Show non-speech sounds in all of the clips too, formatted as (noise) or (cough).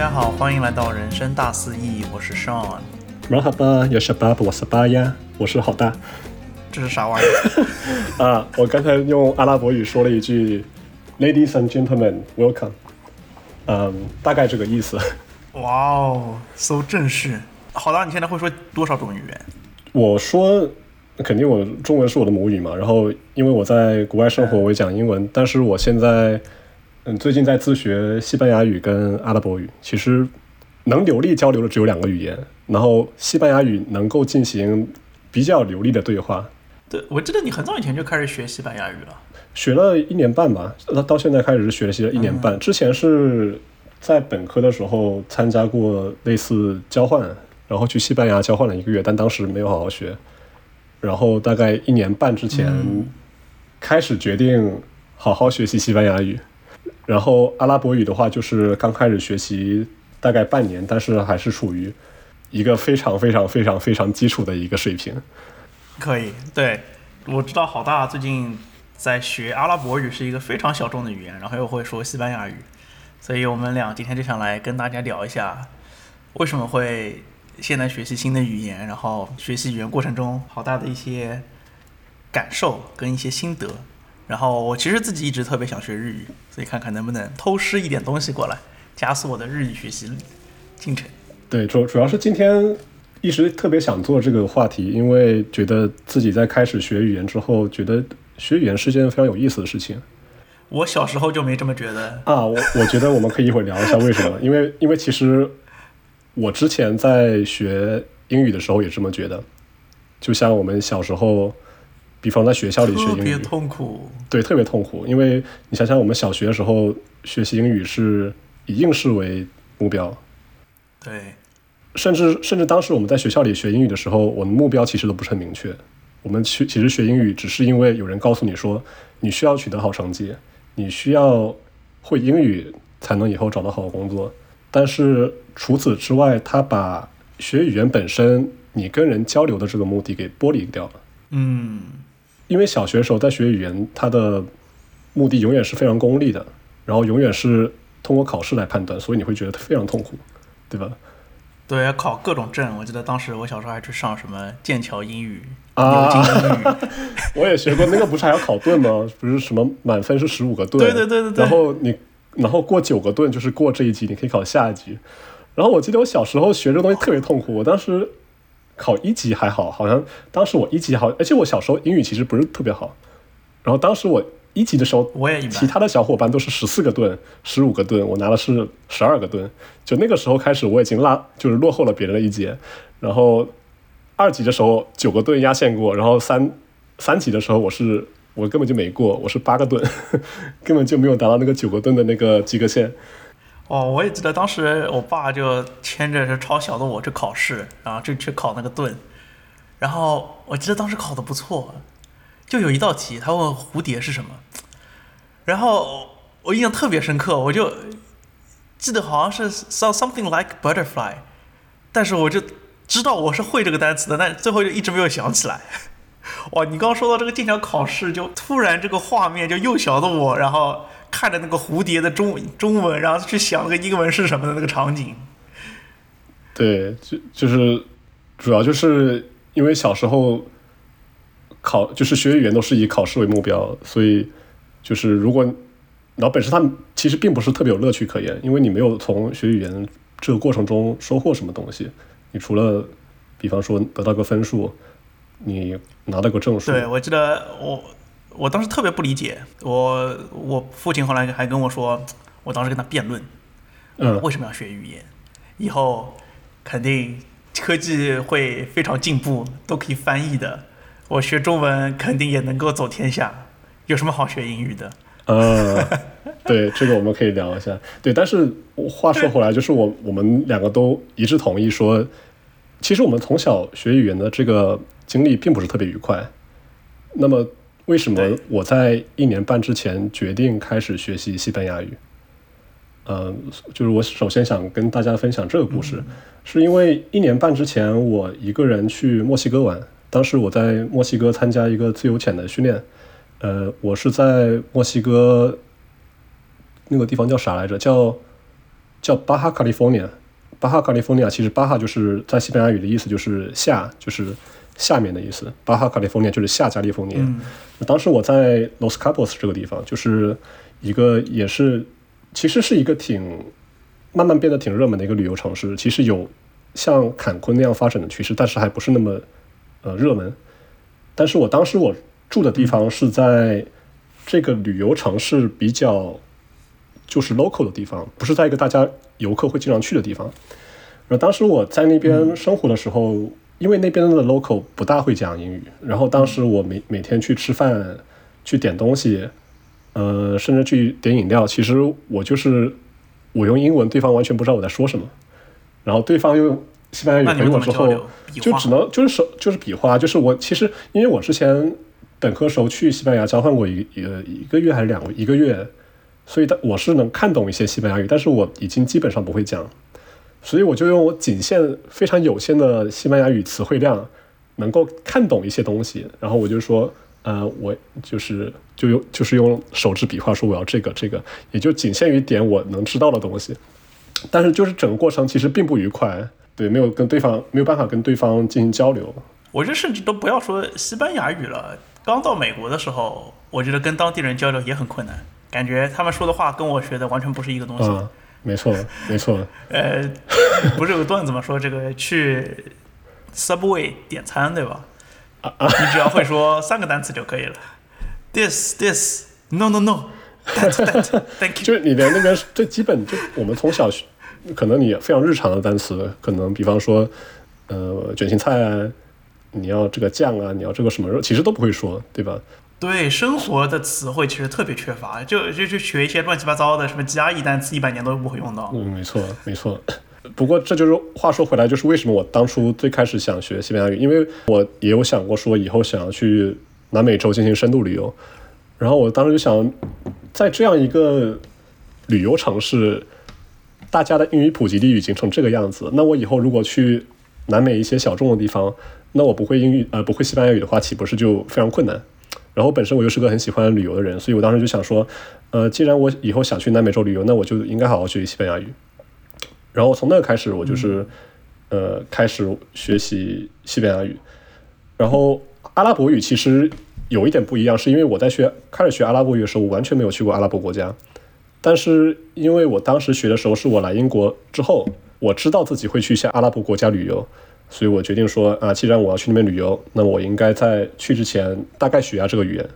大家好，欢迎来到人生大肆意，我是 Sean。马哈巴，有什巴，我是巴呀，我是好大。这是啥玩意儿？(laughs) 啊，我刚才用阿拉伯语说了一句 “Ladies and gentlemen, welcome”，嗯，大概这个意思。哇哦，so 正式。好大，你现在会说多少种语言？我说，肯定我中文是我的母语嘛。然后，因为我在国外生活，我也讲英文。但是我现在，嗯，最近在自学西班牙语跟阿拉伯语。其实能流利交流的只有两个语言。然后西班牙语能够进行比较流利的对话。对，我记得你很早以前就开始学西班牙语了，学了一年半吧。到到现在开始是学习了一年半。之前是在本科的时候参加过类似交换。然后去西班牙交换了一个月，但当时没有好好学。然后大概一年半之前，开始决定好好学习西班牙语。然后阿拉伯语的话，就是刚开始学习大概半年，但是还是处于一个非常非常非常非常基础的一个水平。可以，对，我知道好大最近在学阿拉伯语，是一个非常小众的语言，然后又会说西班牙语，所以我们俩今天就想来跟大家聊一下为什么会。现在学习新的语言，然后学习语言过程中好大的一些感受跟一些心得。然后我其实自己一直特别想学日语，所以看看能不能偷师一点东西过来，加速我的日语学习进程。对，主主要是今天一直特别想做这个话题，因为觉得自己在开始学语言之后，觉得学语言是件非常有意思的事情。我小时候就没这么觉得啊，我我觉得我们可以一会儿聊一下为什么，因为因为其实。我之前在学英语的时候也这么觉得，就像我们小时候，比方在学校里学英语，特别痛苦。对，特别痛苦，因为你想想，我们小学的时候学习英语是以应试为目标。对。甚至甚至当时我们在学校里学英语的时候，我们目标其实都不是很明确。我们去其实学英语只是因为有人告诉你说，你需要取得好成绩，你需要会英语才能以后找到好工作。但是除此之外，他把学语言本身你跟人交流的这个目的给剥离掉了。嗯，因为小学时候在学语言，它的目的永远是非常功利的，然后永远是通过考试来判断，所以你会觉得非常痛苦，对吧？对，要考各种证。我记得当时我小时候还去上什么剑桥英语、牛津英语，(laughs) 我也学过。那个不是还要考盾吗？不是什么满分是十五个盾？对对对对对。然后你。然后过九个盾就是过这一级，你可以考下一级。然后我记得我小时候学这东西特别痛苦，我当时考一级还好，好像当时我一级好，而且我小时候英语其实不是特别好。然后当时我一级的时候，我也其他的小伙伴都是十四个盾、十五个盾，我拿的是十二个盾。就那个时候开始，我已经落就是落后了别人的一截。然后二级的时候九个盾压线过，然后三三级的时候我是。我根本就没过，我是八个盾，(laughs) 根本就没有达到那个九个盾的那个及格线。哦，我也记得当时我爸就牵着是超小的我去考试，然后就去考那个盾。然后我记得当时考的不错，就有一道题，他问蝴蝶是什么，然后我印象特别深刻，我就记得好像是 something like butterfly，但是我就知道我是会这个单词的，但最后就一直没有想起来。(laughs) 哇，你刚刚说到这个剑桥考试，就突然这个画面，就幼小的我，然后看着那个蝴蝶的中中文，然后去想那个英文是什么的那个场景。对，就就是主要就是因为小时候考就是学语言都是以考试为目标，所以就是如果然后本身它其实并不是特别有乐趣可言，因为你没有从学语言这个过程中收获什么东西，你除了比方说得到个分数。你拿到个证书？对，我记得我我当时特别不理解，我我父亲后来还跟我说，我当时跟他辩论，嗯，为什么要学语言？以后肯定科技会非常进步，都可以翻译的。我学中文肯定也能够走天下，有什么好学英语的？嗯，(laughs) 对，这个我们可以聊一下。对，但是话说回来，就是我我们两个都一致同意说，其实我们从小学语言的这个。经历并不是特别愉快。那么，为什么我在一年半之前决定开始学习西班牙语？嗯，就是我首先想跟大家分享这个故事，是因为一年半之前我一个人去墨西哥玩，当时我在墨西哥参加一个自由潜的训练。呃，我是在墨西哥那个地方叫啥来着？叫叫巴哈卡利福尼亚。巴哈卡利福尼亚其实巴哈就是在西班牙语的意思就是下，就是下面的意思。巴哈卡利福尼亚就是下加利福尼亚。嗯当时我在 Los Cabos 这个地方，就是一个也是其实是一个挺慢慢变得挺热门的一个旅游城市。其实有像坎昆那样发展的趋势，但是还不是那么呃热门。但是我当时我住的地方是在这个旅游城市比较就是 local 的地方，不是在一个大家游客会经常去的地方。然后当时我在那边生活的时候，因为那边的 local 不大会讲英语，然后当时我每每天去吃饭、去点东西，呃，甚至去点饮料，其实我就是我用英文，对方完全不知道我在说什么，然后对方用西班牙语回我之后就只能就是手就是比划，就是我其实因为我之前本科时候去西班牙交换过一一个一个月还是两个一个月，所以的我是能看懂一些西班牙语，但是我已经基本上不会讲，所以我就用我仅限非常有限的西班牙语词汇量，能够看懂一些东西，然后我就说。呃，我就是就用就是用手指比划说我要这个这个，也就仅限于点我能知道的东西。但是就是整个过程其实并不愉快，对，没有跟对方没有办法跟对方进行交流。我这甚至都不要说西班牙语了。刚到美国的时候，我觉得跟当地人交流也很困难，感觉他们说的话跟我学的完全不是一个东西。啊，没错，没错，(laughs) 呃，不是有个段子吗？说这个去 Subway 点餐，对吧？啊啊你只要会说三个单词就可以了。This, this, no, no, no, that, that, thank you。就是你连那边最基本就我们从小学，可能你非常日常的单词，可能比方说，呃，卷心菜啊，你要这个酱啊，你要这个什么肉，其实都不会说，对吧？对生活的词汇其实特别缺乏，就就就学一些乱七八糟的什么加一单词，一百年都不会用到。嗯，没错，没错。不过这就是话说回来，就是为什么我当初最开始想学西班牙语，因为我也有想过说以后想要去南美洲进行深度旅游，然后我当时就想，在这样一个旅游城市，大家的英语普及率已经成这个样子，那我以后如果去南美一些小众的地方，那我不会英语呃不会西班牙语的话，岂不是就非常困难？然后本身我又是个很喜欢旅游的人，所以我当时就想说，呃，既然我以后想去南美洲旅游，那我就应该好好学习西班牙语。然后从那开始，我就是、呃开始学习西班牙语。然后阿拉伯语其实有一点不一样，是因为我在学开始学阿拉伯语的时候，我完全没有去过阿拉伯国家。但是因为我当时学的时候是我来英国之后，我知道自己会去一些阿拉伯国家旅游，所以我决定说啊，既然我要去那边旅游，那我应该在去之前大概学一下这个语言。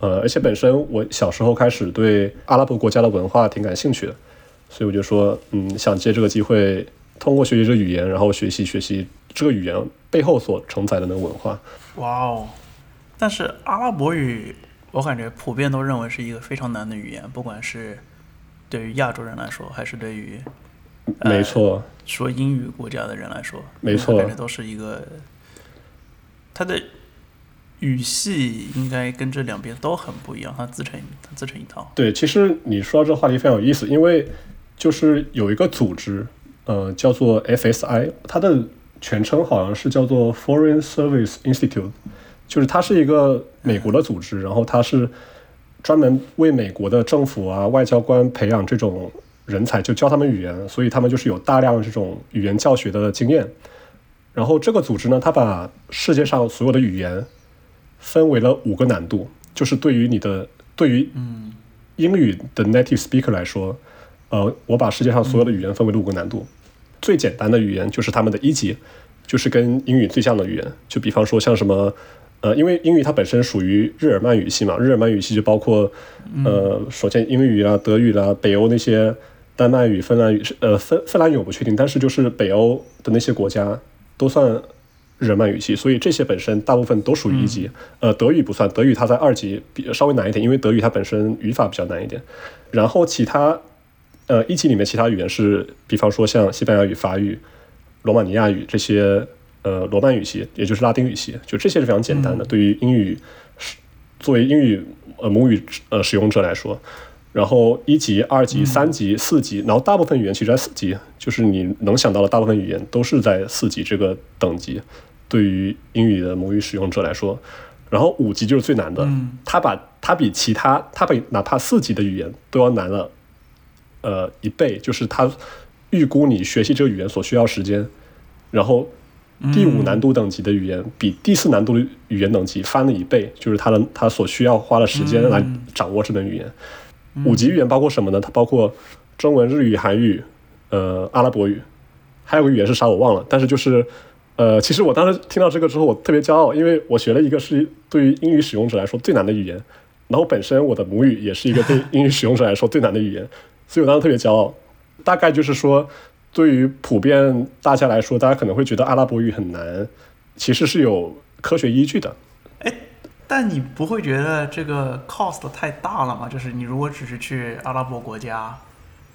呃，而且本身我小时候开始对阿拉伯国家的文化挺感兴趣的，所以我就说，嗯，想借这个机会，通过学习这个语言，然后学习学习这个语言背后所承载的那个文化。哇哦！但是阿拉伯语，我感觉普遍都认为是一个非常难的语言，不管是对于亚洲人来说，还是对于没错，说英语国家的人来说，没错感觉都是一个他的语系应该跟这两边都很不一样，他自成它自成一套。对，其实你说到这个话题非常有意思，因为就是有一个组织，呃，叫做 FSI，它的全称好像是叫做 Foreign Service Institute，就是它是一个美国的组织，然后它是专门为美国的政府啊、外交官培养这种人才，就教他们语言，所以他们就是有大量这种语言教学的经验。然后这个组织呢，它把世界上所有的语言分为了五个难度，就是对于你的对于嗯英语的 native speaker 来说，呃，我把世界上所有的语言分为了五个难度。最简单的语言就是他们的一级，就是跟英语最像的语言。就比方说像什么，呃，因为英语它本身属于日耳曼语系嘛，日耳曼语系就包括，呃，首先英语啦、德语啦、北欧那些丹麦语、芬兰语，呃，芬芬兰语我不确定，但是就是北欧的那些国家都算日耳曼语系，所以这些本身大部分都属于一级。呃，德语不算，德语它在二级比稍微难一点，因为德语它本身语法比较难一点。然后其他，呃，一级里面其他语言是，比方说像西班牙语、法语、罗马尼亚语这些，呃，罗曼语系，也就是拉丁语系，就这些是非常简单的。对于英语是作为英语呃母语呃使用者来说，然后一级、二级、三级、四级，然后大部分语言其实在四级，就是你能想到的大部分语言都是在四级这个等级。对于英语的母语使用者来说，然后五级就是最难的，它把它比其他它比哪怕四级的语言都要难了呃一倍，就是它预估你学习这个语言所需要时间，然后第五难度等级的语言比第四难度的语言等级翻了一倍，就是它的它所需要花的时间来掌握这门语言。五级语言包括什么呢？它包括中文、日语、韩语，呃，阿拉伯语，还有个语言是啥我忘了，但是就是。呃，其实我当时听到这个之后，我特别骄傲，因为我学了一个是对于英语使用者来说最难的语言，然后本身我的母语也是一个对英语使用者来说最难的语言，(laughs) 所以我当时特别骄傲。大概就是说，对于普遍大家来说，大家可能会觉得阿拉伯语很难，其实是有科学依据的。哎，但你不会觉得这个 cost 太大了吗？就是你如果只是去阿拉伯国家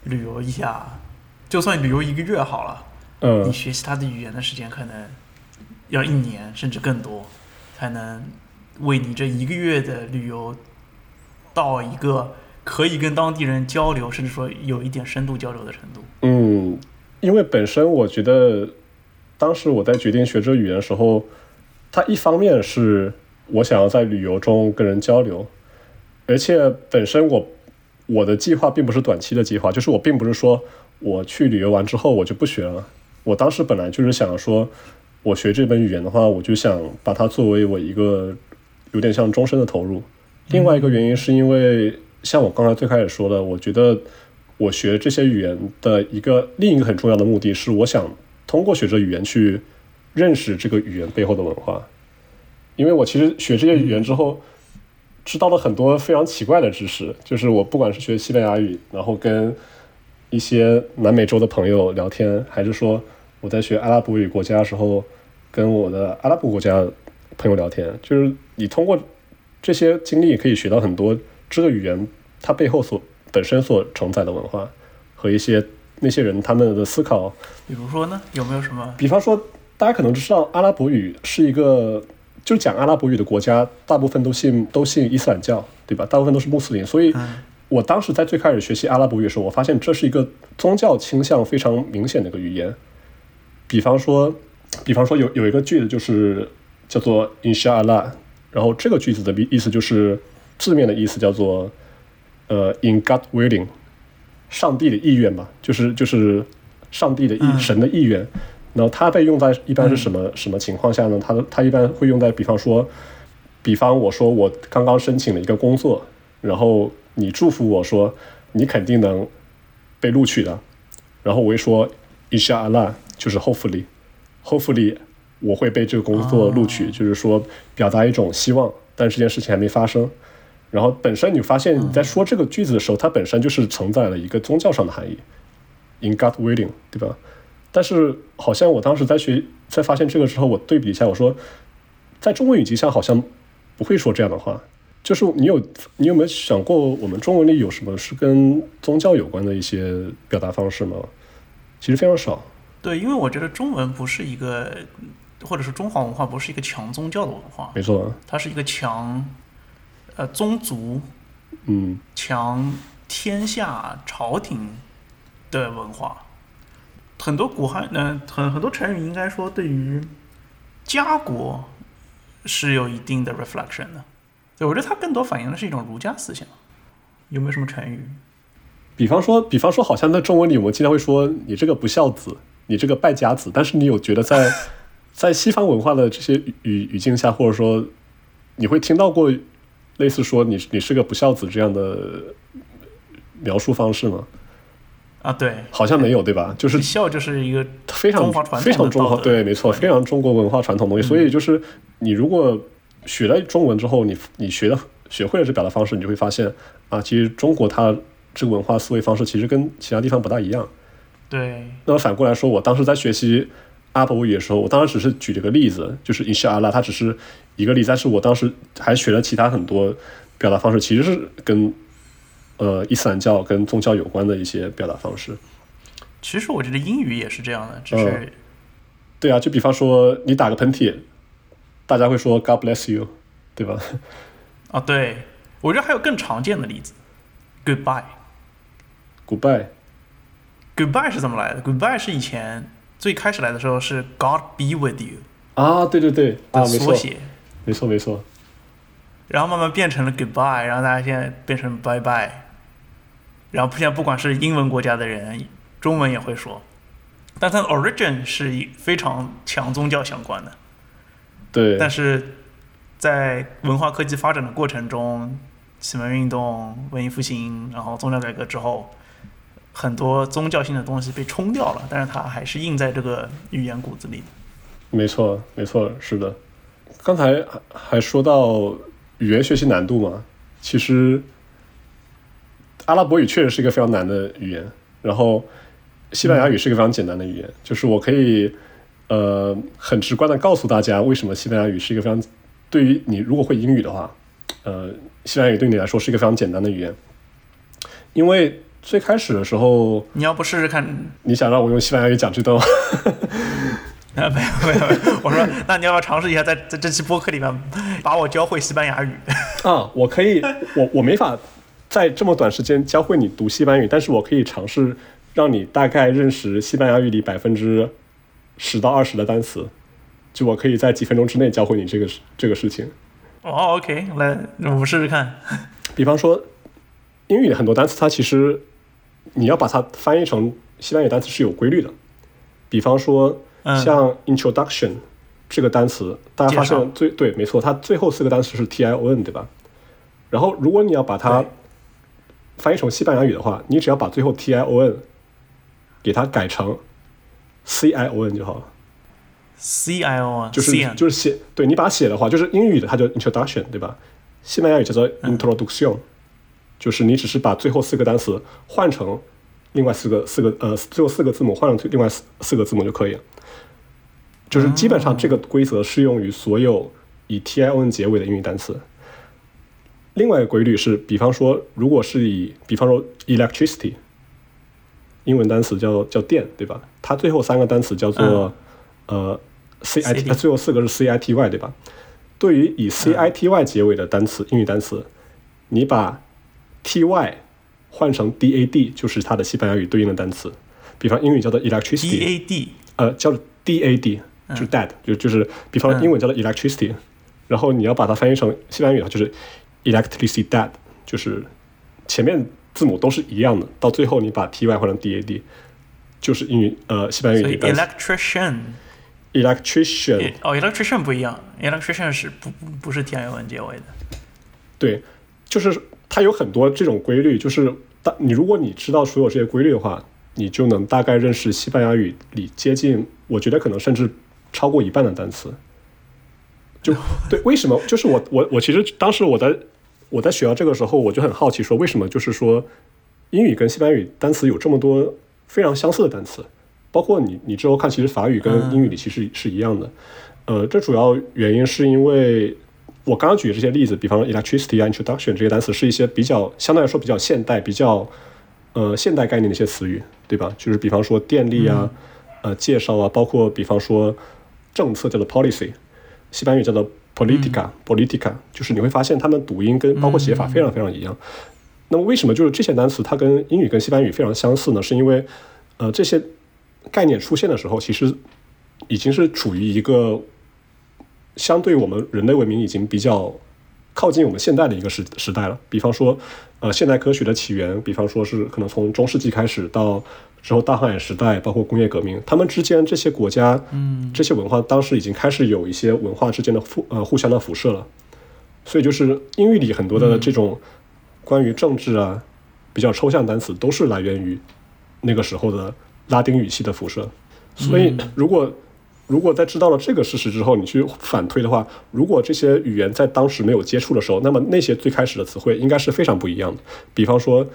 旅游一下，就算旅游一个月好了。嗯，你学习他的语言的时间可能要一年甚至更多，才能为你这一个月的旅游到一个可以跟当地人交流，甚至说有一点深度交流的程度。嗯，因为本身我觉得，当时我在决定学这语言的时候，它一方面是我想要在旅游中跟人交流，而且本身我我的计划并不是短期的计划，就是我并不是说我去旅游完之后我就不学了。我当时本来就是想说，我学这门语言的话，我就想把它作为我一个有点像终身的投入。另外一个原因是因为，像我刚才最开始说的，我觉得我学这些语言的一个另一个很重要的目的是，我想通过学这语言去认识这个语言背后的文化。因为我其实学这些语言之后，知道了很多非常奇怪的知识，就是我不管是学西班牙语，然后跟一些南美洲的朋友聊天，还是说。我在学阿拉伯语国家的时候，跟我的阿拉伯国家朋友聊天，就是你通过这些经历可以学到很多这个语言它背后所本身所承载的文化和一些那些人他们的思考。比如说呢，有没有什么？比方说，大家可能知道阿拉伯语是一个，就是讲阿拉伯语的国家，大部分都信都信伊斯兰教，对吧？大部分都是穆斯林，所以我当时在最开始学习阿拉伯语的时候，我发现这是一个宗教倾向非常明显的一个语言。比方说，比方说有有一个句子就是叫做 Inshallah，然后这个句子的意意思就是字面的意思叫做呃 In God willing，上帝的意愿吧，就是就是上帝的意神的意愿。然后它被用在一般是什么什么情况下呢？它它一般会用在比方说，比方我说我刚刚申请了一个工作，然后你祝福我说你肯定能被录取的，然后我会说 Inshallah。就是 hopefully，hopefully 我会被这个工作录取，就是说表达一种希望，但这件事情还没发生。然后本身你发现你在说这个句子的时候，它本身就是承载了一个宗教上的含义，in God willing，对吧？但是好像我当时在学，在发现这个之后，我对比一下，我说在中文语境下好像不会说这样的话。就是你有你有没有想过，我们中文里有什么是跟宗教有关的一些表达方式吗？其实非常少。对，因为我觉得中文不是一个，或者是中华文化不是一个强宗教的文化，没错，它是一个强，呃，宗族，嗯，强天下朝廷的文化。很多古汉，嗯，很很多成语应该说对于家国是有一定的 reflection 的。对，我觉得它更多反映的是一种儒家思想。有没有什么成语？比方说，比方说，好像在中文里，我们经常会说你这个不孝子。你这个败家子，但是你有觉得在 (laughs) 在西方文化的这些语语境下，或者说你会听到过类似说你你是个不孝子这样的描述方式吗？啊，对，好像没有，对吧？就是笑就是一个非常非常中华，对，没错，非常中国文化传统东西。所以就是你如果学了中文之后，你你学的学会了这表达方式，你就会发现啊，其实中国它这个文化思维方式其实跟其他地方不大一样。对，那么反过来说，我当时在学习阿拉伯语的时候，我当时只是举了个例子，就是 Inshallah，它只是一个例子，但是我当时还学了其他很多表达方式，其实是跟呃伊斯兰教跟宗教有关的一些表达方式。其实我觉得英语也是这样的，只是对啊，就比方说你打个喷嚏，大家会说 God bless you，(laughs) 对吧？啊，对，我觉得还有更常见的例子，Goodbye，Goodbye。(laughs) Goodbye 是怎么来的 Goodbye 是以前最开始来的时候是 God be with you 啊，对对对，啊，缩写，没错没错。然后慢慢变成了 Goodbye，然后大家现在变成 Bye Bye。然后现在不管是英文国家的人，中文也会说，但它的 origin 是一非常强宗教相关的。对，但是在文化科技发展的过程中，启蒙运动、文艺复兴，然后宗教改革之后，很多宗教性的东西被冲掉了，但是它还是印在这个语言骨子里。没错，没错，是的。刚才还还说到语言学习难度嘛，其实阿拉伯语确实是一个非常难的语言，然后西班牙语是一个非常简单的语言，就是我可以呃很直观的告诉大家为什么西班牙语是一个非常对于你如果会英语的话，呃，西班牙语对你来说是一个非常简单的语言，因为最开始的时候，你要不试试看？你想让我用西班牙语讲这段吗？啊，(laughs) 没有没有，没有，我说，那你要不要尝试一下，在在这期播客里面把我教会西班牙语？啊，我可以，我我没法在这么短时间教会你读西班牙语，但是我可以尝试让你大概认识西班牙语里百分之十到二十的单词，就我可以在几分钟之内教会你这个这个事情。哦，OK，来，我们试试看。比方说，英语很多单词，它其实你要把它翻译成西班牙语单词是有规律的。比方说。像 introduction 这个单词，大家发现最对，没错，它最后四个单词是 t i o n，对吧？然后如果你要把它翻译成西班牙语的话，你只要把最后 t i o n 给它改成 c i o n 就好了。c i o n 就是就是写，对你把它写的话，就是英语的它叫 introduction，对吧？西班牙语叫做 introduction，就是你只是把最后四个单词换成另外四个四个呃最后四个字母换成另外四四个字母就可以了。就是基本上这个规则适用于所有以 t i o n 结尾的英语单词。另外一个规律是，比方说，如果是以，比方说 electricity，英文单词叫叫电，对吧？它最后三个单词叫做呃 c i t，最后四个是 c i t y，对吧？对于以 c i t y 结尾的单词，英语单词，你把 t y 换成 d a d，就是它的西班牙语对应的单词。比方英语叫做 electricity，d a d，呃，叫 d a d。就 dead，就就是，比方英文叫做 electricity，然后你要把它翻译成西班牙语的话，就是 electricity that，就是前面字母都是一样的，到最后你把 ty 换成 dad，就是英语呃西班牙语的。electrician，electrician，哦，electrician 不一样，electrician 是不不是 t i n 结尾的。对，就是它有很多这种规律，就是当你如果你知道所有这些规律的话，你就能大概认识西班牙语里接近，我觉得可能甚至。超过一半的单词，就 (laughs) 对，为什么？就是我我我其实当时我在我在学校这个时候，我就很好奇，说为什么？就是说英语跟西班牙语单词有这么多非常相似的单词，包括你你之后看，其实法语跟英语里其实是一样的。呃，这主要原因是因为我刚刚举的这些例子，比方说 electricity、introduction 这些单词是一些比较相对来说比较现代、比较呃现代概念的一些词语，对吧？就是比方说电力啊，呃，介绍啊，包括比方说。政策叫做 policy，西班牙语叫做 politica，politica，就是你会发现它们读音跟包括写法非常非常一样。那么为什么就是这些单词它跟英语跟西班牙语非常相似呢？是因为呃这些概念出现的时候，其实已经是处于一个相对我们人类文明已经比较靠近我们现代的一个时时代了。比方说呃现代科学的起源，比方说是可能从中世纪开始到。之后，大航海时代，包括工业革命，他们之间这些国家，嗯，这些文化当时已经开始有一些文化之间的互呃互相的辐射了。所以，就是英语里很多的这种关于政治啊比较抽象单词，都是来源于那个时候的拉丁语系的辐射。所以，如果如果在知道了这个事实之后，你去反推的话，如果这些语言在当时没有接触的时候，那么那些最开始的词汇应该是非常不一样的。比方说。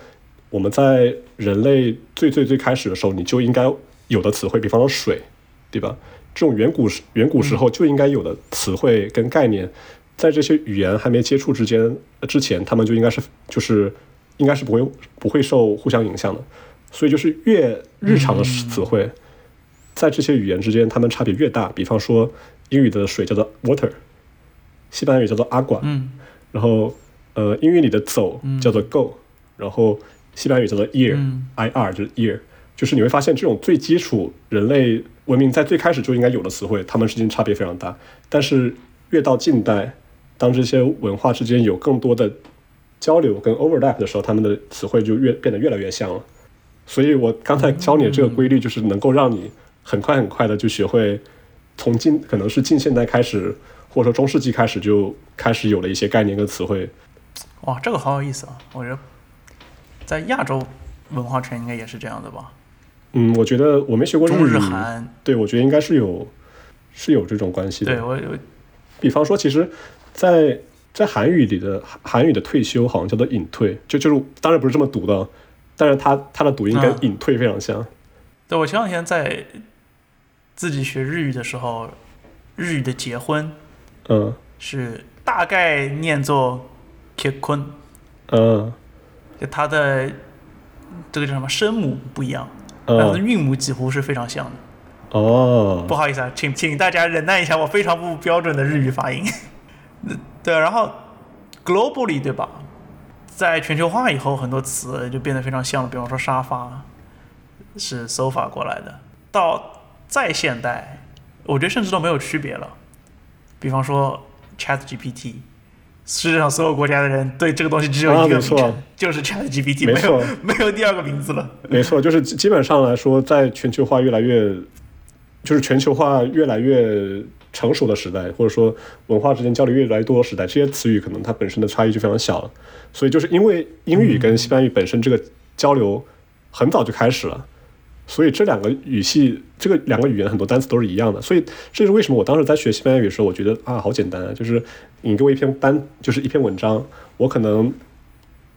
我们在人类最最最开始的时候，你就应该有的词汇，比方说水，对吧？这种远古时远古时候就应该有的词汇跟概念，在这些语言还没接触之间之前，他们就应该是就是应该是不会不会受互相影响的。所以就是越日常的词汇，在这些语言之间，它们差别越大。比方说英语的水叫做 water，西班牙语叫做 agua，嗯，然后呃英语里的走叫做 go，然后。西班牙语叫做 ear，i r 就是 ear，就是你会发现这种最基础人类文明在最开始就应该有的词汇，它们之间差别非常大。但是越到近代，当这些文化之间有更多的交流跟 overlap 的时候，他们的词汇就越变得越来越像了。所以我刚才教你的这个规律，就是能够让你很快很快的就学会，从近可能是近现代开始，或者说中世纪开始就开始有了一些概念跟词汇。哇，这个好有意思啊！我觉得在亚洲文化圈应该也是这样的吧。嗯，我觉得我没学过中日语，韩，对我觉得应该是有是有这种关系的。对我有，比方说，其实，在在韩语里的韩语的退休好像叫做隐退，就就是当然不是这么读的，但是它它的读音跟嗯。隐退非常像。对我前两天在自己学日语的时候，日语的结婚嗯。是大概念作 “kekun”，嗯。就它的这个叫什么声母不一样，但它的嗯韵母几乎是非常像的。哦不好意思啊，请请大家忍耐一下我非常不标准的日语发音。(laughs) 对，然后 globally 对吧？在全球化以后，很多词就变得非常像了，比方说沙发是 sofa 过来的，到再现代，我觉得甚至都没有区别了。比方说 Chat GPT，世界上所有国家的人对这个东西只有一个错名称，就是 Chat GPT，没没有没有第二个名字了。没错，就是基基本上来说，在全球化越来越，就是全球化越来越成熟的时代，或者说文化之间交流越来越多的时代，这些词语可能它本身的差异就非常小了。所以就是因为英语跟西班牙语本身这个交流很早就开始了，所以这两个语系，这个两个语言很多单词都是一样的。所以这是为什么我当时在学西班牙语的时候，我觉得啊，好简单啊，就是你给我一篇单，就是一篇文章，我可能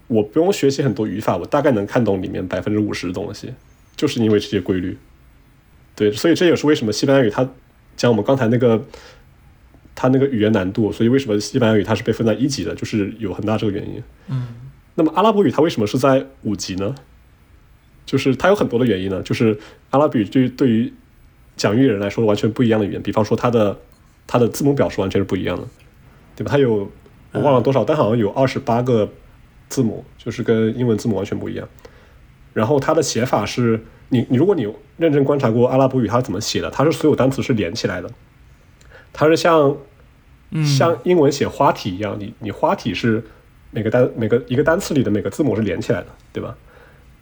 我不用学习很多语法，我大概能看懂里面百分之五十的东西，就是因为这些规律。对，所以这也是为什么西班牙语它讲我们刚才那个它那个语言难度，所以为什么西班牙语它是被分在一级的，就是有很大这个原因。嗯，那么阿拉伯语它为什么是在五级呢？就是它有很多的原因呢，就是阿拉伯语对对于讲语人来说完全不一样的语言，比方说它的它的字母表是完全是不一样的，对吧？它有我忘了多少，但好像有二十八个字母，就是跟英文字母完全不一样。然后它的写法是你你如果你认真观察过阿拉伯语它是怎么写的，它是所有单词是连起来的，它是像嗯像英文写花体一样，你你花体是每个单每个一个单词里的每个字母是连起来的，对吧？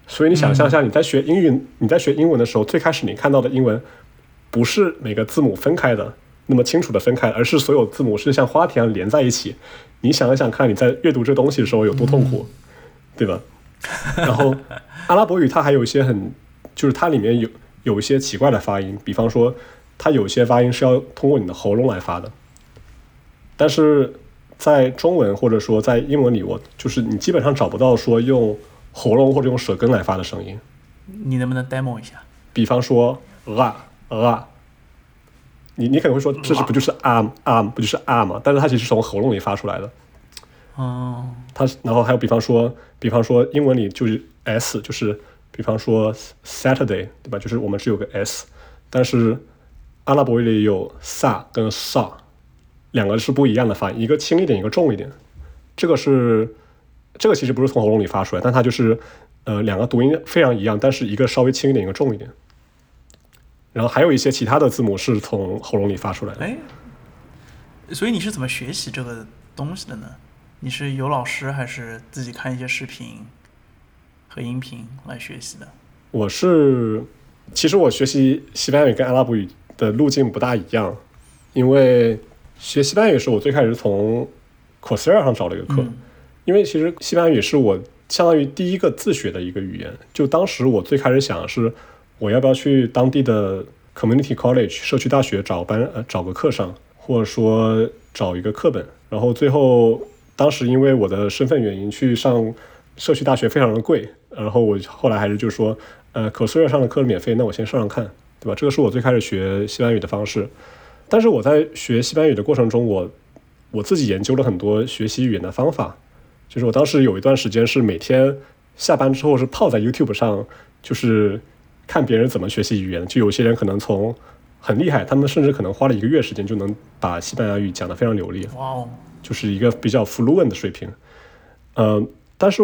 所以你想象一下，你在学英语，你在学英文的时候，最开始你看到的英文不是每个字母分开的那么清楚的分开，而是所有字母是像花田一样连在一起。你想一想看，你在阅读这东西的时候有多痛苦，对吧？然后 (laughs) 阿拉伯语它还有一些很，就是它里面有有一些奇怪的发音，比方说它有些发音是要通过你的喉咙来发的，但是在中文或者说在英文里，我就是你基本上找不到说用喉咙或者用舌根来发的声音。你能不能 demo 一下？比方说啊啊，你你可能会说这是不就是 arm arm 不就是 arm 吗？但是它其实是从喉咙里发出来的。哦，它然后还有比方说，比方说英文里就是 s，就是比方说 Saturday 对吧？就是我们是有个 s，但是阿拉伯语里有 sa 跟 sa 两个是不一样的发音，一个轻一点，一个重一点。这个是这个其实不是从喉咙里发出来，但它就是呃两个读音非常一样，但是一个稍微轻一点，一个重一点。然后还有一些其他的字母是从喉咙里发出来的。哎，所以你是怎么学习这个东西的呢？你是有老师还是自己看一些视频和音频来学习的？我是，其实我学习西班牙语跟阿拉伯语的路径不大一样，因为学西班牙语是我最开始从 Coursera 上找了一个课，嗯因为其实西班牙语是我相当于第一个自学的一个语言。就当时我最开始想的是，我要不要去当地的 community college 社区大学找班呃找个课上，或者说找一个课本。然后最后当时因为我的身份原因去上社区大学非常的贵，然后我后来还是就说，呃 c o s e r a 上的课免费，那我先上上看，对吧？这个是我最开始学西班牙语的方式。但是我在学西班牙语的过程中，我我自己研究了很多学习语言的方法。就是我当时有一段时间是每天下班之后是泡在 YouTube 上，就是看别人怎么学习语言。就有些人可能从很厉害，他们甚至可能花了一个月时间就能把西班牙语讲得非常流利，哇哦，就是一个比较 fluent 的水平。嗯、但是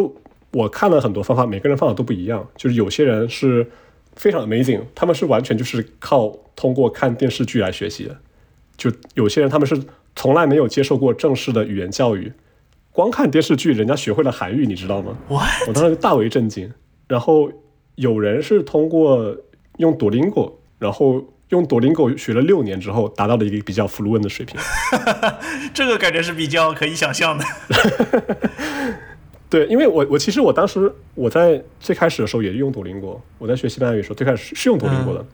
我看了很多方法，每个人方法都不一样。就是有些人是非常 amazing，他们是完全就是靠通过看电视剧来学习的。就有些人他们是从来没有接受过正式的语言教育，光看电视剧，人家学会了韩语，你知道吗？What？我当时大为震惊。然后有人是通过用 Duolingo，然后用 Duolingo 学了六年之后，达到了一个比较 fluent 的水平。(laughs) 这个感觉是比较可以想象的。(laughs) 对，因为我我其实我当时我在最开始的时候也用 Duolingo，我在学西班牙语的时候最开始是是用 Duolingo 的，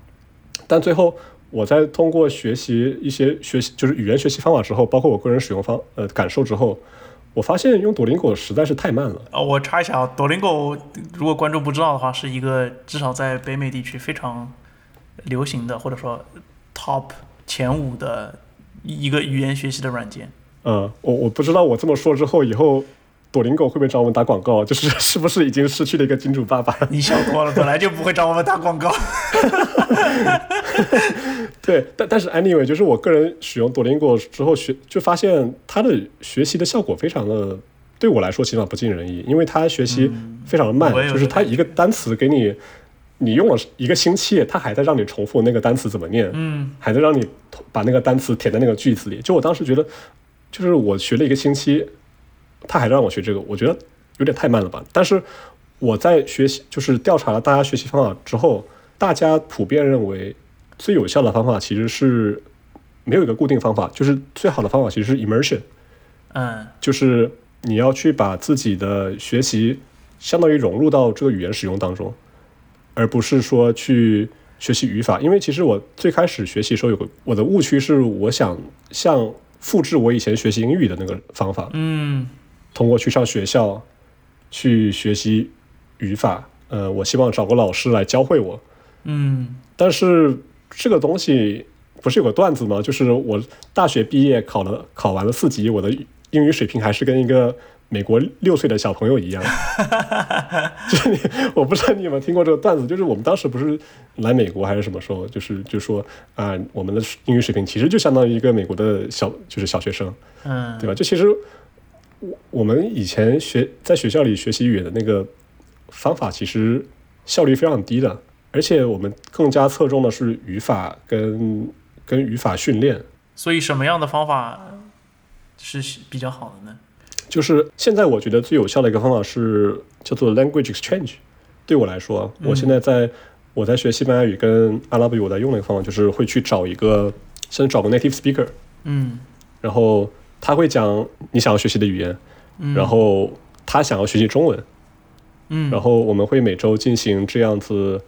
但最后我在通过学习一些学习就是语言学习方法之后，包括我个人使用方呃感受之后，我发现用 Duolingo 实在是太慢了。呃，我插一下啊，Duolingo，如果观众不知道的话，是一个至少在北美地区非常流行的，或者说 top 前五的一个语言学习的软件。嗯，我我不知道我这么说之后，以后 Duolingo 会不会找我们打广告？(laughs) 就是是不是已经失去了一个金主爸爸？(laughs) 你想多了，本来就不会找我们打广告。(laughs) 对，但但是 anyway，就是我个人使用 Duolingo 之后学，就发现它的学习的效果非常的，对我来说起码不尽人意，因为它学习非常的慢，就是它一个单词给你，你用了一个星期，它还在让你重复那个单词怎么念，嗯，还在让你把那个单词填在那个句子里。就我当时觉得，就是我学了一个星期，他还让我学这个，我觉得有点太慢了吧。但是我在学习，就是调查了大家学习方法之后，大家普遍认为最有效的方法其实是没有一个固定方法，就是最好的方法其实是 immersion，嗯就是你要去把自己的学习相当于融入到这个语言使用当中，而不是说去学习语法。因为其实我最开始学习的时候有个我的误区是，我想像复制我以前学习英语的那个方法，嗯通过去上学校去学习语法，呃，我希望找个老师来教会我。嗯但是这个东西不是有个段子吗？就是我大学毕业考了考完了四级，我的英语水平还是跟一个美国六岁的小朋友一样。(laughs) 就是你，我不知道你有没有听过这个段子，就是我们当时不是来美国还是什么时候，就是就说啊、我们的英语水平其实就相当于一个美国的小就是小学生，嗯，对吧？就其实我我们以前学在学校里学习语言的那个方法，其实效率非常低的，而且我们更加侧重的是语法跟跟语法训练。所以什么样的方法是比较好的呢？就是现在我觉得最有效的一个方法是叫做 language exchange。对我来说，我现在在我在学西班牙语跟阿拉伯语，我在用的一个方法就是会去找一个，先找个 native speaker，嗯然后他会讲你想要学习的语言，嗯，然后他想要学习中文，嗯，然后我们会每周进行这样子，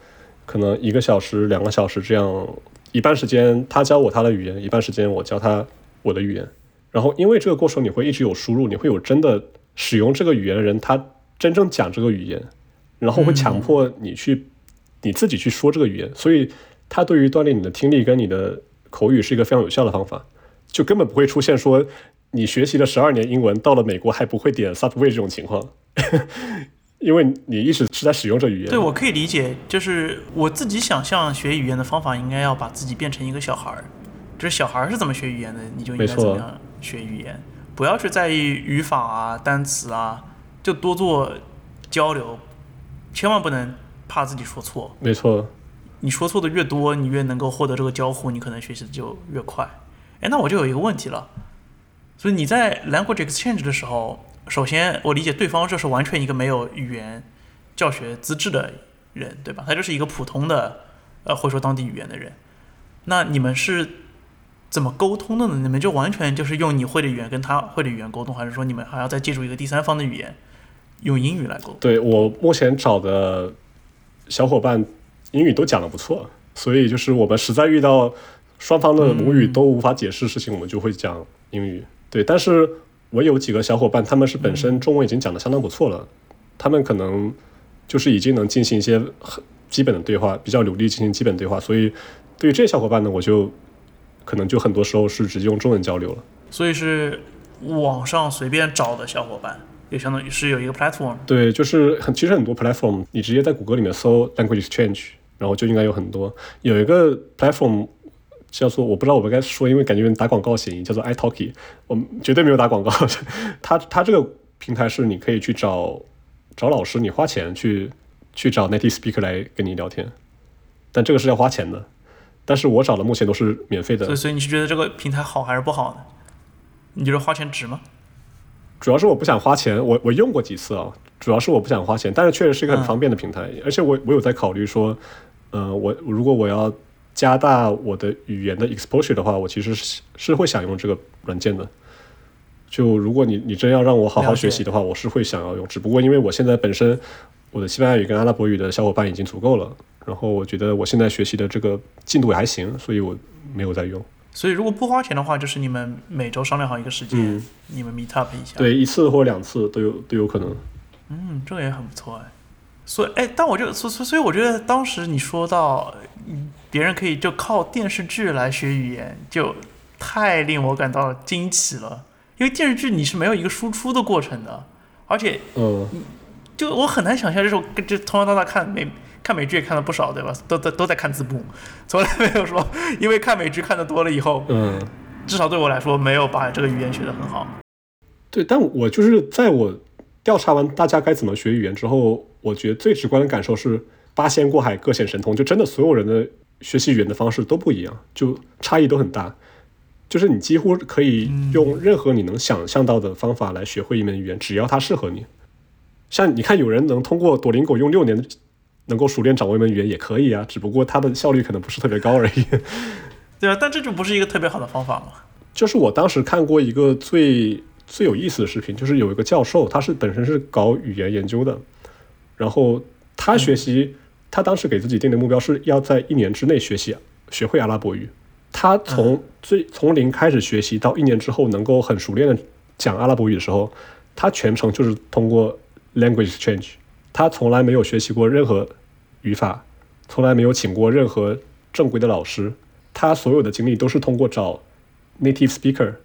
可能一个小时、两个小时这样，一半时间他教我他的语言，一半时间我教他我的语言。然后因为这个过程你会一直有输入，你会有真的使用这个语言的人，他真正讲这个语言，然后会强迫你去、你自己去说这个语言，所以它对于锻炼你的听力跟你的口语是一个非常有效的方法，就根本不会出现说你学习了十二年英文，到了美国还不会点 Subway 这种情况。(laughs) 因为你一直是在使用这语言。对，我可以理解，就是我自己想象学语言的方法，应该要把自己变成一个小孩儿，就是小孩儿是怎么学语言的，你就应该怎么样学语言，不要去在意语法啊、单词啊，就多做交流，千万不能怕自己说错。没错，你说错的越多，你越能够获得这个交互，你可能学习的就越快。哎，那我就有一个问题了，所以你在 language exchange 的时候，首先我理解对方就是完全一个没有语言教学资质的人，对吧？他就是一个普通的呃会说当地语言的人。那你们是怎么沟通的呢？你们就完全就是用你会的语言跟他会的语言沟通，还是说你们还要再借助一个第三方的语言，用英语来沟通？对我目前找的小伙伴英语都讲得不错，所以就是我们实在遇到双方的母语都无法解释的事情，我们就会讲英语。对，但是我有几个小伙伴，他们是本身中文已经讲的相当不错了，他们可能就是已经能进行一些很基本的对话，比较流利进行基本对话，所以对于这些小伙伴呢，我就可能就很多时候是直接用中文交流了。所以是网上随便找的小伙伴，也相当于是有一个 platform。对，就是很其实很多 platform，你直接在谷歌里面搜 language exchange，然后就应该有很多。有一个 platform 叫做我不知道我们该说，因为感觉打广告嫌疑，叫做 iTalki，我们绝对没有打广告。(laughs) 它它这个平台是你可以去找找老师，你花钱去去找 native speaker 来跟你聊天，但这个是要花钱的。但是我找的目前都是免费的所以，，所以你是觉得这个平台好还是不好呢？你觉得花钱值吗？主要是我不想花钱，我我用过几次啊，主要是我不想花钱，但是确实是一个很嗯方便的平台，而且我我有在考虑说，呃，我如果我要加大我的语言的 exposure 的话，我其实是是会想用这个软件的。就如果你你真要让我好好学习的话，我是会想要用，只不过因为我现在本身我的西班牙语跟阿拉伯语的小伙伴已经足够了，然后我觉得我现在学习的这个进度也还行，所以我没有在用。所以如果不花钱的话，就是你们每周商量好一个时间，嗯你们 meet up 一下。，对，一次或者两次都有都有可能。嗯，这个也很不错哎。所以，哎，但我就所所所以我觉得当时你说到，嗯别人可以就靠电视剧来学语言，就太令我感到惊奇了。因为电视剧你是没有一个输出的过程的，而且嗯，就我很难想象，就是我跟就从小到大看美看美剧也看了不少，对吧？都都都在看字幕，从来没有说因为看美剧看的多了以后，嗯，至少对我来说没有把这个语言学得很好。对，但我就是在我调查完大家该怎么学语言之后，我觉得最直观的感受是八仙过海各显神通，就真的所有人的学习语言的方式都不一样，就差异都很大。就是你几乎可以用任何你能想象到的方法来学会一门语言，只要它适合你。像你看，有人能通过多邻狗用六年能够熟练掌握一门语言也可以啊，只不过它的效率可能不是特别高而已。(laughs) 对啊，但这就不是一个特别好的方法嘛。就是我当时看过一个最最有意思的视频，就是有一个教授，他是本身是搞语言研究的，然后他学习，他当时给自己定的目标是要在一年之内学习学会阿拉伯语。他从最从零开始学习到一年之后能够很熟练的讲阿拉伯语的时候，他全程就是通过 language exchange，他从来没有学习过任何语法，从来没有请过任何正规的老师，他所有的经历都是通过找 native speaker，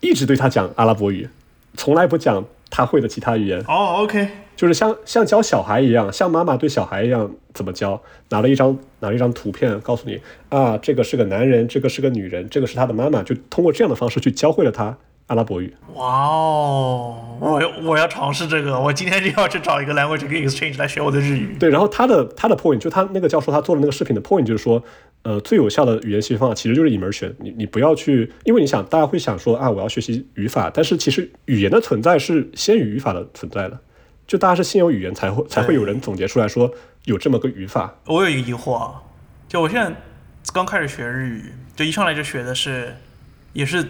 一直对他讲阿拉伯语，从来不讲他会的其他语言，哦，OK，就是像像教小孩一样，像妈妈对小孩一样怎么教，拿了一张拿了一张图片告诉你啊，这个是个男人，这个是个女人，这个是他的妈妈，就通过这样的方式去教会了他阿拉伯语。哇哦，我要我要尝试这个，我今天就要去找一个 language exchange 来学我的日语。对，然后他的他的 point 就他那个教授他做的那个视频的 point 就是说，呃，最有效的语言学习方法其实就是 immersion。你你不要去，因为你想大家会想说啊，我要学习语法，但是其实语言的存在是先于语法的存在的，就大家是先有语言才会才会有人总结出来说有这么个语法。我有一个疑惑啊，就我现在刚开始学日语，就一上来就学的是也是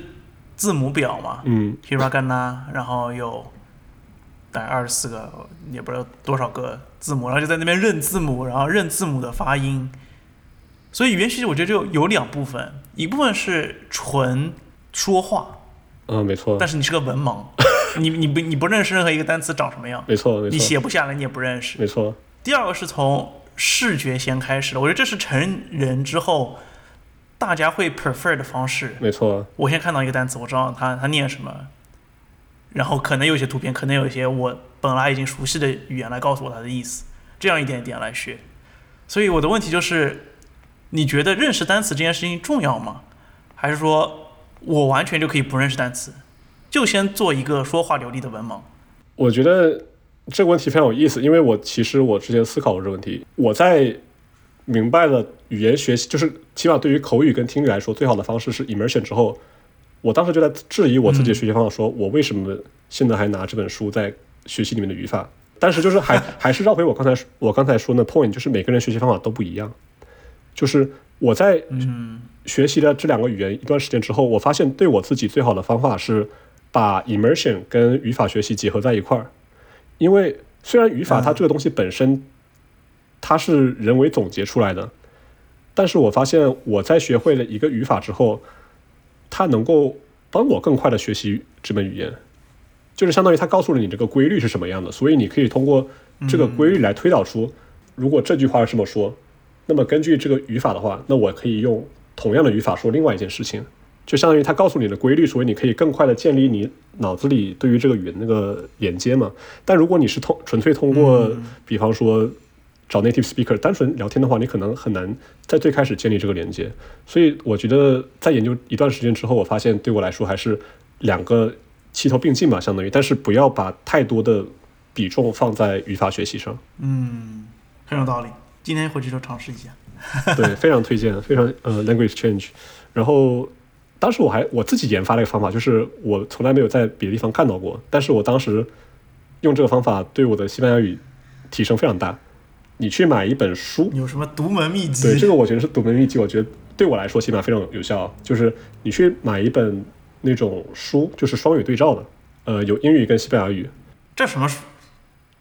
字母表嘛，嗯 hiragana，然后有大概二十四个，也不知道多少个字母，然后就在那边认字母，然后认字母的发音。所以语言学习我觉得就有两部分，一部分是纯说话，嗯，没错，但是你是个文盲，你你不你不认识任何一个单词长什么样，没错，没你，写不下来，你也不认识。没错，第二个是从视觉先开始的，我觉得这是成人之后大家会 prefer 的方式。没错，我先看到一个单词，我知道它它念什么，然后可能有一些图片，可能有一些我本来已经熟悉的语言来告诉我它的意思，这样一点一点来学。所以我的问题就是，你觉得认识单词这件事情重要吗？还是说我完全就可以不认识单词，就先做一个说话流利的文盲？我觉得这个问题非常有意思，因为我其实我之前思考过这个问题，我在明白了语言学习，就是起码对于口语跟听力来说，最好的方式是 immersion 之后，我当时就在质疑我自己的学习方法，说我为什么现在还拿这本书在学习里面的语法？但是就是还还是绕回我刚才我刚才说的 point，就是每个人学习方法都不一样。就是我在嗯学习了这两个语言一段时间之后，我发现对我自己最好的方法是把 immersion 跟语法学习结合在一块儿。因为虽然语法它这个东西本身它是人为总结出来的，但是我发现我在学会了一个语法之后，它能够帮我更快的学习这门语言，就是相当于它告诉了你这个规律是什么样的，所以你可以通过这个规律来推导出，如果这句话是这么说，那么根据这个语法的话，那我可以用同样的语法说另外一件事情，就相当于它告诉你的规律，所以你可以更快的建立你脑子里对于这个语言那个连接嘛。但如果你是通纯粹通过，比方说找 native speaker 单纯聊天的话，你可能很难在最开始建立这个连接。所以我觉得在研究一段时间之后，我发现对我来说还是两个齐头并进吧，相当于，但是不要把太多的比重放在语法学习上。嗯，很有道理。今天回去就尝试一下。对，非常推荐，非常呃 language exchange。然后当时我还我自己研发了一个方法，就是我从来没有在别的地方看到过，但是我当时用这个方法对我的西班牙语提升非常大。你去买一本书，有什么独门秘籍？对，这个我觉得是独门秘籍，我觉得对我来说起码非常有效。就是你去买一本那种书，就是双语对照的，呃，有英语跟西班牙语。这什么书？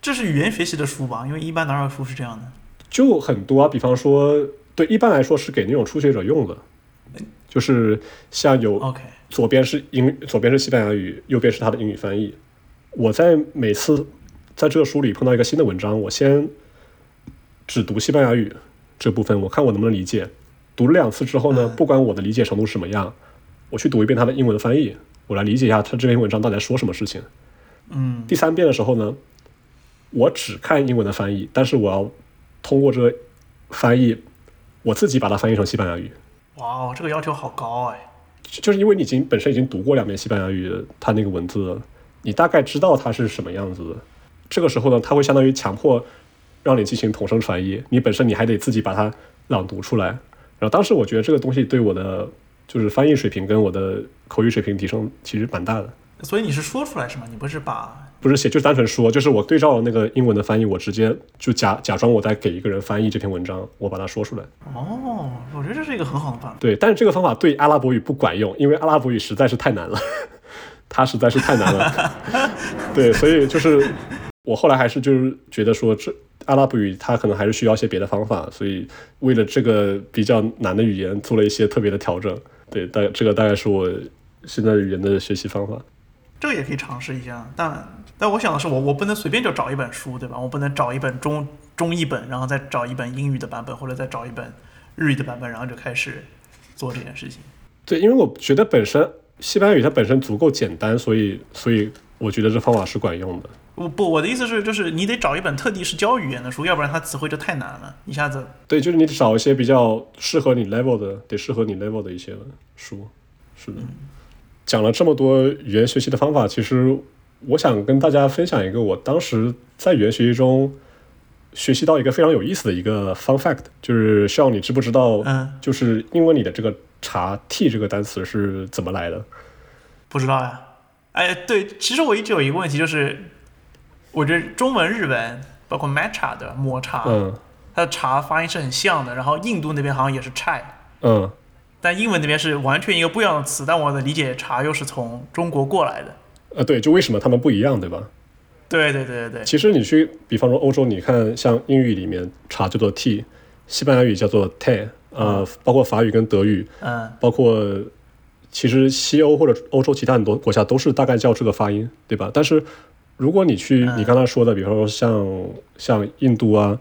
这是语言学习的书吧？因为一般哪有书是这样的？就很多啊，比方说，对，一般来说是给那种初学者用的，就是像有 OK，左边是英，左边是西班牙语，右边是它的英语翻译。我在每次在这个书里碰到一个新的文章，我先只读西班牙语这部分，我看我能不能理解。读了两次之后呢，嗯不管我的理解程度是什么样，我去读一遍它的英文翻译，我来理解一下他这篇文章到底在说什么事情。嗯，第三遍的时候呢，我只看英文的翻译，但是我要通过这个翻译，我自己把它翻译成西班牙语。哇哦，这个要求好高哎。就就是因为你已经本身已经读过两遍西班牙语，它那个文字了，你大概知道它是什么样子的。这个时候呢，它会相当于强迫让你进行同声传译，你本身你还得自己把它朗读出来。然后当时我觉得这个东西对我的就是翻译水平跟我的口语水平提升其实蛮大的。所以你是说出来是吗？你不是把不是写，就是单纯说，就是我对照了那个英文的翻译，我直接就假假装我在给一个人翻译这篇文章，我把它说出来。哦，我觉得这是一个很好的办法。对，但是这个方法对阿拉伯语不管用，因为阿拉伯语实在是太难了，(laughs) 它实在是太难了。(laughs) 对，所以就是我后来还是就是觉得说，这阿拉伯语它可能还是需要一些别的方法，所以为了这个比较难的语言做了一些特别的调整。对，大这个大概是我现在语言的学习方法。这个也可以尝试一下，但但我想的是我，我不能随便就找一本书，对吧？我不能找一本中中译本，然后再找一本英语的版本，或者再找一本日语的版本，然后就开始做这件事情。对，因为我觉得本身西班牙语它本身足够简单，所以所以我觉得这方法是管用的。我不，我的意思是，就是你得找一本特地是教语言的书，要不然它词汇就太难了，一下子。对，就是你得找一些比较适合你 level 的，得适合你 level 的一些书。是的，讲了这么多语言学习的方法，其实我想跟大家分享一个我当时在语言学习中学习到一个非常有意思的一个 fun fact，就是需要你知不知道，嗯，就是英文里的这个茶 tea 这个单词是怎么来的？不知道呀。哎，对，其实我一直有一个问题，就是我觉得中文、日文，包括 matcha 的抹茶，嗯它的茶发音是很像的。然后印度那边好像也是 chai，嗯，但英文那边是完全一个不一样的词。但我的理解，茶又是从中国过来的。呃，对，就为什么他们不一样，对吧？对对对对对，其实你去，比方说欧洲，你看像英语里面茶叫做 tea，西班牙语叫做 te，呃，包括法语跟德语，嗯包括其实西欧或者欧洲其他很多国家都是大概叫这个发音，对吧？但是如果你去嗯你刚才说的，比方说像像印度啊，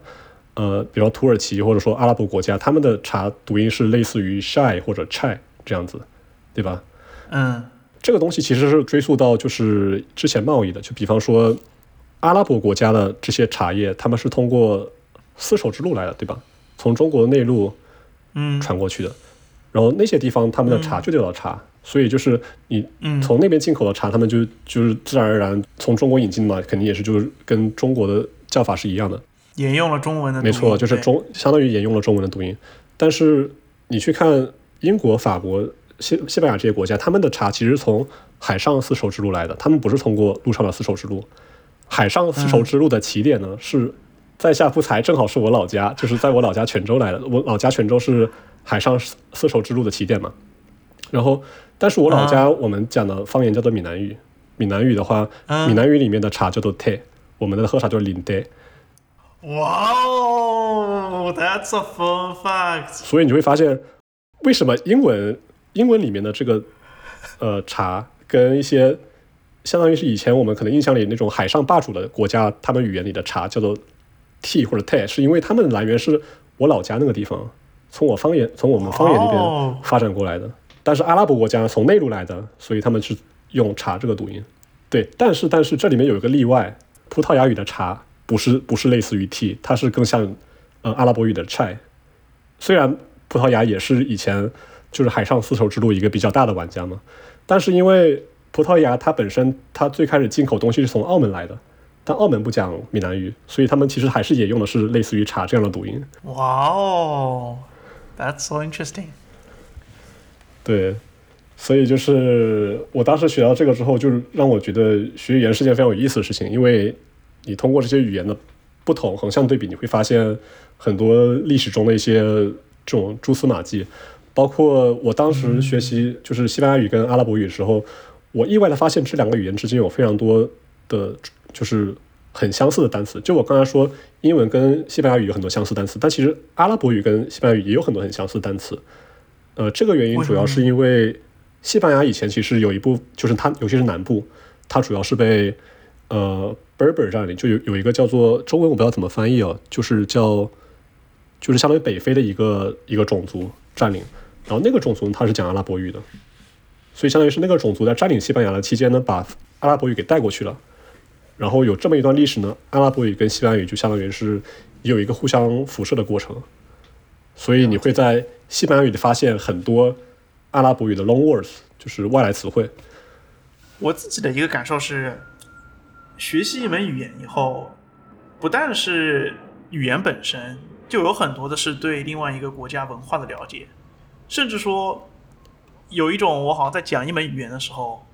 呃，比方土耳其或者说阿拉伯国家，他们的茶读音是类似于 shy 或者 chai 这样子，对吧？嗯这个东西其实是追溯到就是之前贸易的，就比方说阿拉伯国家的这些茶叶，他们是通过丝绸之路来的，对吧？从中国内陆嗯传过去的，然后那些地方他们的茶就叫做茶，所以就是你嗯，从那边进口的茶，他们就就是自然而然从中国引进嘛，肯定也是就是跟中国的叫法是一样的。沿用了中文的没错，就是中相当于沿用了中文的读音。但是你去看英国、法国、西西班牙这些国家，他们的茶其实从海上丝绸之路来的，他们不是通过陆上的丝绸之路。海上丝绸之路的起点呢，是在下夫才，正好是我老家，就是在我老家泉州来的。我老家泉州是海上丝丝绸之路的起点嘛。然后，但是我老家我们讲的方言叫做闽南语，闽南语的话，嗯闽南语里面的茶叫做 te，我们的喝茶就是林 te。哇哦，That's a fun fact。所以你就会发现，为什么英文英文里面的这个呃茶跟一些相当于是以前我们可能印象里那种海上霸主的国家，他们语言里的茶叫做 tea 或者 tea，是因为他们的来源是我老家那个地方，从我方言从我们方言那哦边发展过来的。但是阿拉伯国家从内陆来的，所以他们是用茶这个读音。对，但是但是这里面有一个例外，葡萄牙语的茶不是不是类似于 tea，它是更像呃阿拉伯语的 chai。虽然葡萄牙也是以前就是海上丝绸之路一个比较大的玩家嘛，但是因为葡萄牙它本身它最开始进口东西是从澳门来的，但澳门不讲闽南语，所以他们其实还是也用的是类似于茶这样的读音。哇哦，That's so interesting。对，所以就是我当时学到这个之后，就是让我觉得学语言是件非常有意思的事情，因为你通过这些语言的不同横向对比，你会发现很多历史中的一些这种蛛丝马迹。包括我当时学习就是西班牙语跟阿拉伯语的时候，我意外的发现这两个语言之间有非常多的，就是很相似的单词。就我刚才说，英文跟西班牙语有很多相似单词，但其实阿拉伯语跟西班牙语也有很多很相似的单词。呃，这个原因主要是因为西班牙以前其实有一部，就是它尤其是南部，它主要是被呃 Berber 占领，就有有一个叫做中文我不知道怎么翻译哦，就是叫就是相当于北非的一个一个种族占领。然后那个种族他是讲阿拉伯语的，所以相当于是那个种族在占领西班牙的期间呢，把阿拉伯语给带过去了。然后有这么一段历史呢，阿拉伯语跟西班牙语就相当于是有一个互相辐射的过程。所以你会在西班牙语里发现很多阿拉伯语的 long words，就是外来词汇。我自己的一个感受是，学习一门语言以后，不但是语言本身，就有很多的是对另外一个国家文化的了解。甚至说，有一种我好像在讲一门语言的时候，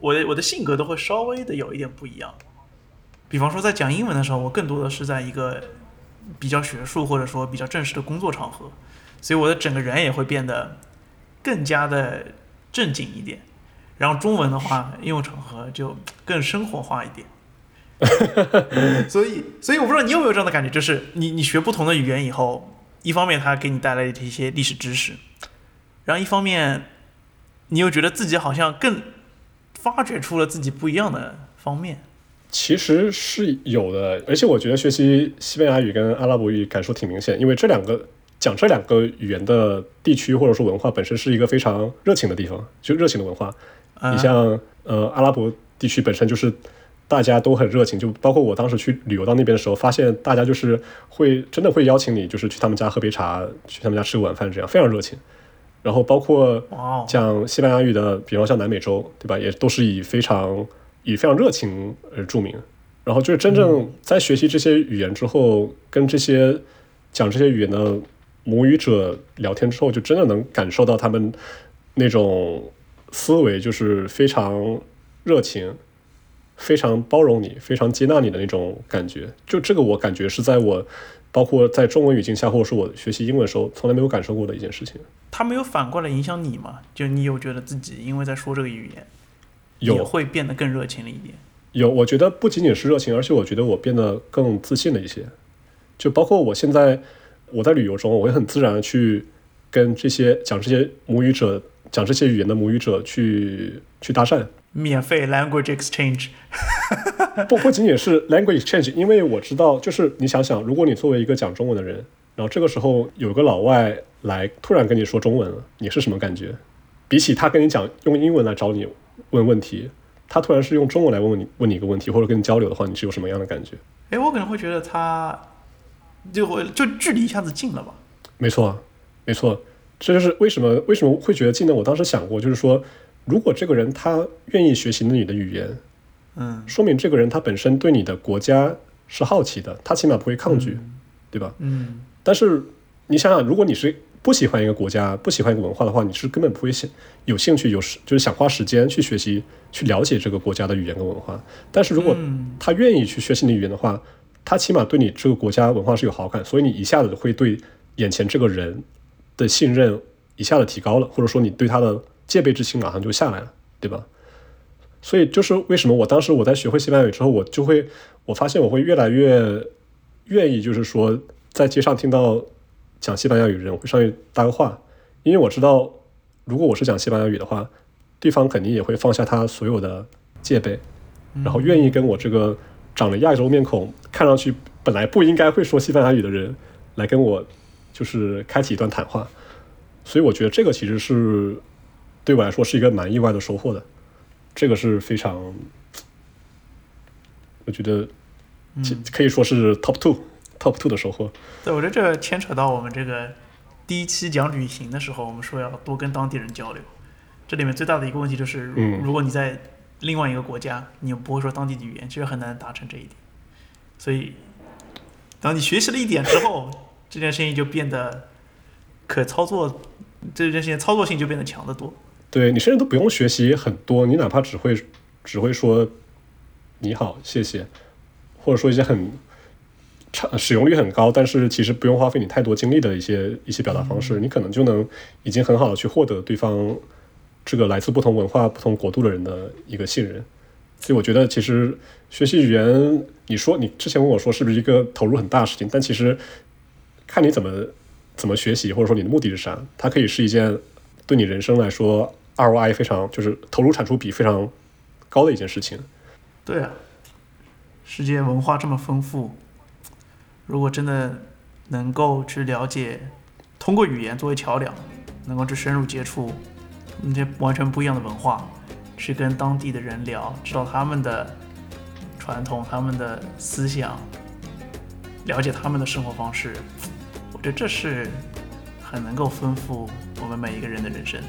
我的我的性格都会稍微的有一点不一样。比方说，在讲英文的时候，我更多的是在一个比较学术或者说比较正式的工作场合，所以我的整个人也会变得更加的正经一点。然后中文的话，应用场合就更生活化一点。(laughs) 所以，所以我不知道你有没有这样的感觉，就是你你学不同的语言以后。一方面，它给你带来的一些历史知识，然后一方面，你又觉得自己好像更发掘出了自己不一样的方面。其实是有的，而且我觉得学习西班牙语跟阿拉伯语感受挺明显，因为这两个讲这两个语言的地区或者说文化本身是一个非常热情的地方，就热情的文化。你像呃阿拉伯地区本身就是。大家都很热情，就包括我当时去旅游到那边的时候，发现大家就是会真的会邀请你，就是去他们家喝杯茶，去他们家吃个晚饭，这样非常热情。然后包括讲西班牙语的，比方像南美洲，对吧？也都是以非常以非常热情而著名。然后就是真正在学习这些语言之后，跟这些讲这些语言的母语者聊天之后，就真的能感受到他们那种思维，就是非常热情。非常包容你，非常接纳你的那种感觉，就这个我感觉是在我，包括在中文语境下，或者是我学习英文的时候，从来没有感受过的一件事情。他没有反过来影响你吗？就你有觉得自己因为在说这个语言，也会变得更热情了一点？有，我觉得不仅仅是热情，而且我觉得我变得更自信了一些。就包括我现在我在旅游中，我会很自然的去跟这些讲这些母语者、讲这些语言的母语者去去搭讪。免费 language exchange，(laughs) 不不仅仅是 language exchange，因为我知道，就是你想想，如果你作为一个讲中文的人，然后这个时候有个老外来突然跟你说中文了，你是什么感觉？比起他跟你讲用英文来找你问问题，他突然是用中文来问问你问你一个问题或者跟你交流的话，你是有什么样的感觉？哎，我可能会觉得他就会就距离一下子近了吧？没错，没错，这就是为什么为什么会觉得近呢？我当时想过，就是说。如果这个人他愿意学习你的语言，嗯，说明这个人他本身对你的国家是好奇的，他起码不会抗拒，对吧？嗯。但是你想想，如果你是不喜欢一个国家、不喜欢一个文化的话，你是根本不会想有兴趣、有时就是想花时间去学习、去了解这个国家的语言跟文化。但是如果他愿意去学习你的语言的话，他起码对你这个国家文化是有好感，所以你一下子会对眼前这个人的信任一下子提高了，或者说你对他的。戒备之心马上就下来了，对吧？所以就是为什么我当时我在学会西班牙语之后，我就会我发现我会越来越愿意，就是说在街上听到讲西班牙语的人，我会上去搭个话，因为我知道如果我是讲西班牙语的话，对方肯定也会放下他所有的戒备，然后愿意跟我这个长了亚洲面孔、看上去本来不应该会说西班牙语的人来跟我就是开启一段谈话。所以我觉得这个其实是。对我来说是一个蛮意外的收获的，这个是非常，我觉得可以说是 top two top two 的收获。对，我觉得这牵扯到我们这个第一期讲旅行的时候，我们说要多跟当地人交流。这里面最大的一个问题就是，如果你在另外一个国家，你又不会说当地的语言，其实很难达成这一点。所以，当你学习了一点之后，这件事情就变得可操作，这件事情操作性就变得强得多。对你甚至都不用学习很多，你哪怕只会只会说你好、谢谢，或者说一些很差使用率很高，但是其实不用花费你太多精力的一些一些表达方式，你可能就能已经很好的去获得对方这个来自不同文化、不同国度的人的一个信任。所以我觉得，其实学习语言，你说你之前问我说是不是一个投入很大的事情，但其实看你怎么怎么学习，或者说你的目的是啥，它可以是一件对你人生来说 ROI 非常就是投入产出比非常高的一件事情。对啊，世界文化这么丰富，如果真的能够去了解，通过语言作为桥梁，能够去深入接触那些完全不一样的文化，去跟当地的人聊，知道他们的传统、他们的思想，了解他们的生活方式，我觉得这是很能够丰富我们每一个人的人生。